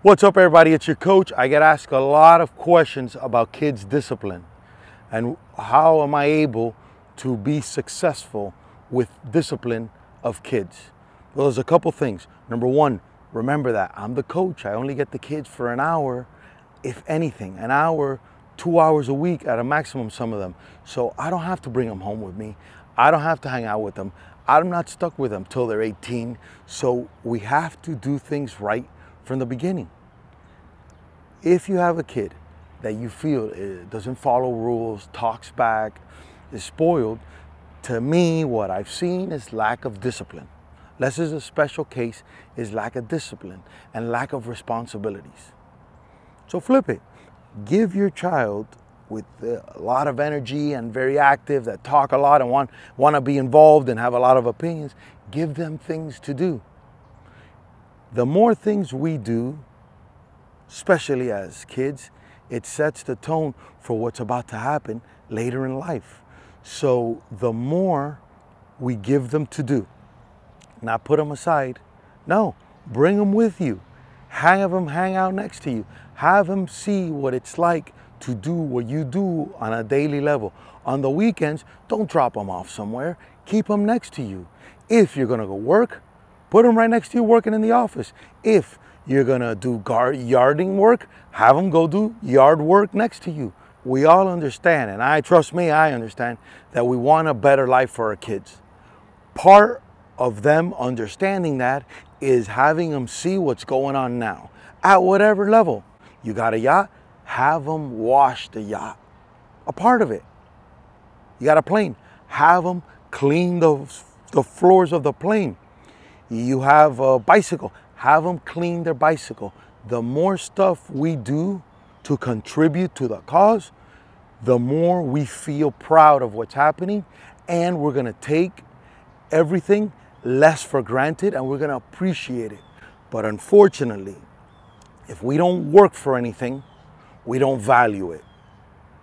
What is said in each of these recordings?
What's up, everybody? It's your coach. I get asked a lot of questions about kids' discipline and how am I able to be successful with discipline of kids. Well, there's a couple things. Number one, remember that I'm the coach. I only get the kids for an hour, if anything, an hour, two hours a week at a maximum, some of them. So I don't have to bring them home with me. I don't have to hang out with them. I'm not stuck with them till they're 18. So we have to do things right from the beginning. If you have a kid that you feel eh, doesn't follow rules, talks back, is spoiled, to me, what I've seen is lack of discipline. Less is a special case is lack of discipline and lack of responsibilities. So flip it. Give your child with a lot of energy and very active that talk a lot and want, want to be involved and have a lot of opinions, give them things to do. The more things we do, especially as kids, it sets the tone for what's about to happen later in life. So the more we give them to do, not put them aside, no, bring them with you. Have them hang out next to you. Have them see what it's like to do what you do on a daily level. On the weekends, don't drop them off somewhere. Keep them next to you. If you're gonna go work, put them right next to you working in the office. If you're gonna do guard, yarding work, have them go do yard work next to you. We all understand, and I trust me, I understand that we want a better life for our kids. Part of them understanding that is having them see what's going on now at whatever level. You got a yacht, have them wash the yacht. A part of it. You got a plane, have them clean the, the floors of the plane. You have a bicycle, have them clean their bicycle. The more stuff we do to contribute to the cause, the more we feel proud of what's happening and we're to take everything less for granted and we're to appreciate it. But unfortunately, if we don't work for anything, we don't value it.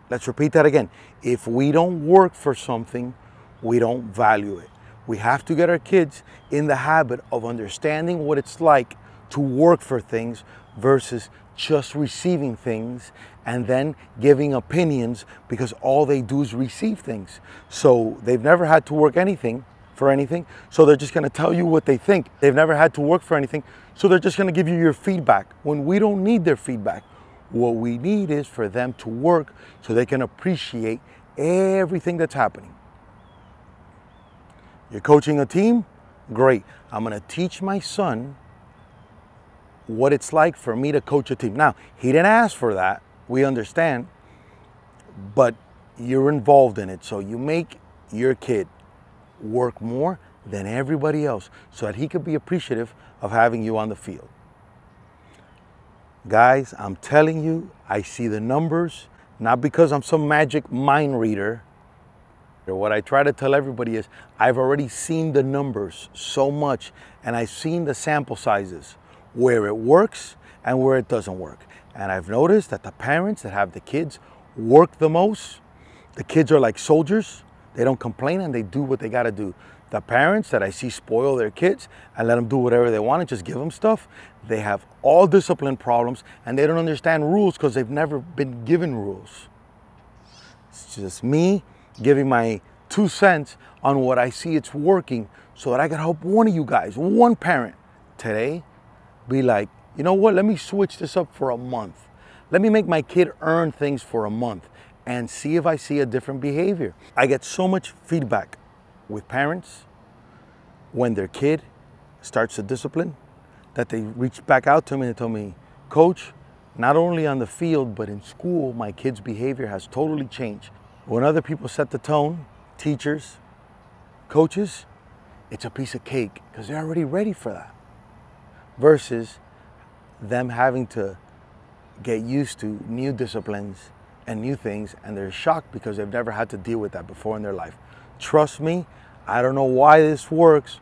Let's repeat that again. If we don't work for something, we don't value it. We have to get our kids in the habit of understanding what it's like to work for things versus just receiving things and then giving opinions because all they do is receive things. So they've never had to work anything for anything. So they're just going to tell you what they think. They've never had to work for anything. So they're just going to give you your feedback when we don't need their feedback. What we need is for them to work so they can appreciate everything that's happening. You're coaching a team? Great. I'm going to teach my son what it's like for me to coach a team. Now, he didn't ask for that. We understand. But you're involved in it. So you make your kid work more than everybody else so that he could be appreciative of having you on the field. Guys, I'm telling you, I see the numbers, not because I'm some magic mind reader. What I try to tell everybody is I've already seen the numbers so much and I've seen the sample sizes where it works and where it doesn't work. And I've noticed that the parents that have the kids work the most. The kids are like soldiers. They don't complain and they do what they got to do. The parents that I see spoil their kids and let them do whatever they want and just give them stuff, they have all discipline problems and they don't understand rules because they've never been given rules. It's just me giving my two cents on what I see it's working so that I can help one of you guys, one parent today, be like, you know what, let me switch this up for a month. Let me make my kid earn things for a month and see if I see a different behavior. I get so much feedback with parents when their kid starts to discipline that they reach back out to me and tell me, Coach, not only on the field, but in school, my kid's behavior has totally changed. When other people set the tone, teachers, coaches, it's a piece of cake because they're already ready for that. Versus them having to get used to new disciplines and new things and they're shocked because they've never had to deal with that before in their life. Trust me, I don't know why this works,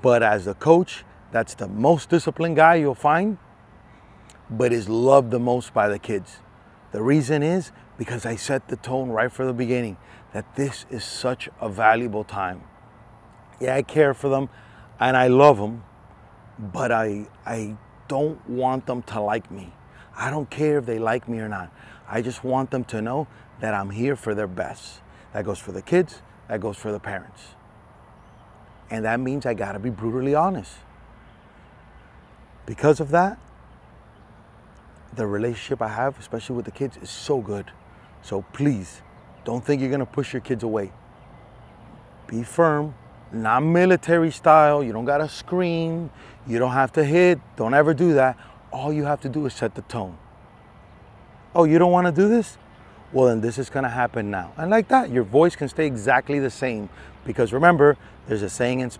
but as a coach, that's the most disciplined guy you'll find, but is loved the most by the kids. The reason is because I set the tone right from the beginning that this is such a valuable time. Yeah, I care for them and I love them, but I, I don't want them to like me. I don't care if they like me or not. I just want them to know that I'm here for their best. That goes for the kids, that goes for the parents. And that means I gotta be brutally honest. Because of that, the relationship I have, especially with the kids, is so good. So please, don't think you're gonna push your kids away. Be firm, not military style. You don't gotta scream. You don't have to hit. Don't ever do that. All you have to do is set the tone. Oh, you don't wanna do this? Well, then this is gonna happen now. And like that, your voice can stay exactly the same. Because remember, there's a saying in Spanish.